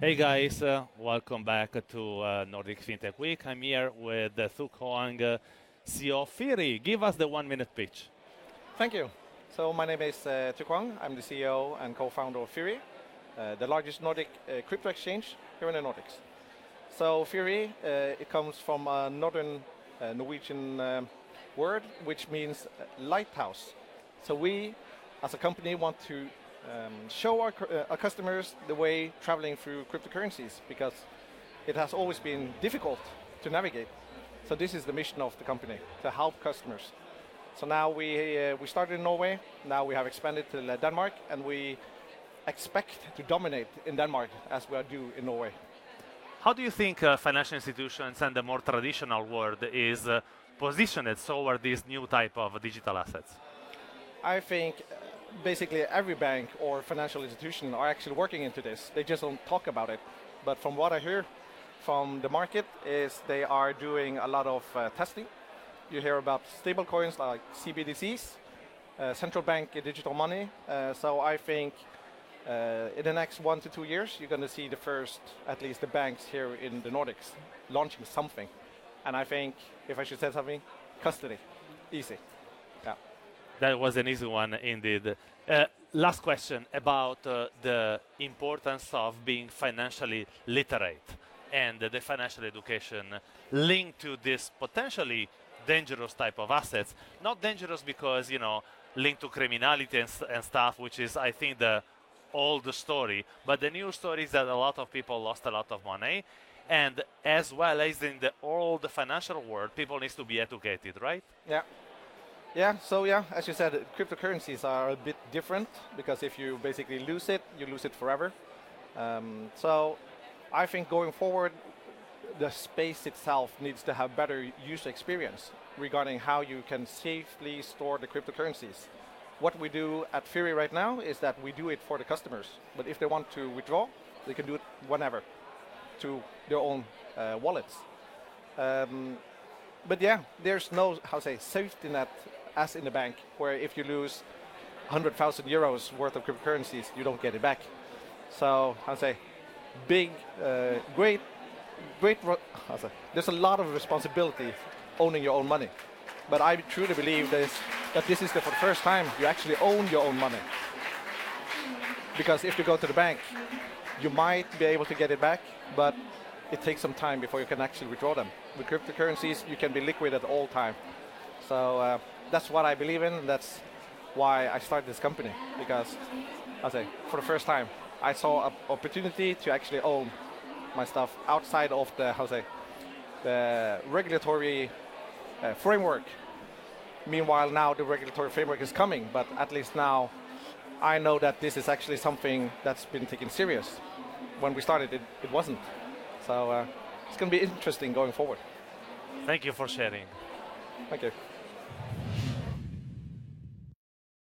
Hey guys, uh, welcome back to uh, Nordic FinTech Week. I'm here with uh, Thu Hoang, uh, CEO of Firi. Give us the one minute pitch. Thank you. So my name is uh, Thu Hoang. I'm the CEO and co-founder of Firi, uh, the largest Nordic uh, crypto exchange here in the Nordics. So Firi, uh, it comes from a northern Norwegian um, word which means lighthouse. So we, as a company, want to um, show our, uh, our customers the way traveling through cryptocurrencies because it has always been difficult to navigate. So this is the mission of the company to help customers. So now we uh, we started in Norway. Now we have expanded to Denmark, and we expect to dominate in Denmark as we are due in Norway. How do you think uh, financial institutions and the more traditional world is uh, positioned toward these new type of digital assets? I think basically every bank or financial institution are actually working into this. They just don't talk about it. But from what I hear from the market is they are doing a lot of uh, testing. You hear about stable coins like CBDCs, uh, central bank digital money. Uh, so I think uh, in the next one to two years, you're going to see the first, at least the banks here in the Nordics, launching something. And I think, if I should say something, custody, easy. That was an easy one indeed. Uh, last question about uh, the importance of being financially literate and the financial education linked to this potentially dangerous type of assets. Not dangerous because, you know, linked to criminality and, and stuff, which is, I think, the old story. But the new story is that a lot of people lost a lot of money. And as well as in the old financial world, people need to be educated, right? Yeah. Yeah, so yeah, as you said, cryptocurrencies are a bit different because if you basically lose it, you lose it forever. Um, so I think going forward, the space itself needs to have better user experience regarding how you can safely store the cryptocurrencies. What we do at Firi right now is that we do it for the customers, but if they want to withdraw, they can do it whenever to their own uh, wallets. Um, but yeah, there's no how to say safety net as in the bank, where if you lose 100,000 euros worth of cryptocurrencies, you don't get it back. So to say, big, uh, great, great. say, there's a lot of responsibility owning your own money. But I truly believe this, that this is the first time you actually own your own money. Because if you go to the bank, you might be able to get it back, but it takes some time before you can actually withdraw them. With cryptocurrencies, you can be liquid at all time. So uh, that's what I believe in. That's why I started this company because, I say, for the first time, I saw an opportunity to actually own my stuff outside of the how say, the regulatory uh, framework. Meanwhile, now the regulatory framework is coming, but at least now I know that this is actually something that's been taken serious. When we started, it, it wasn't. So uh, it's going to be interesting going forward. Thank you for sharing. Thank you.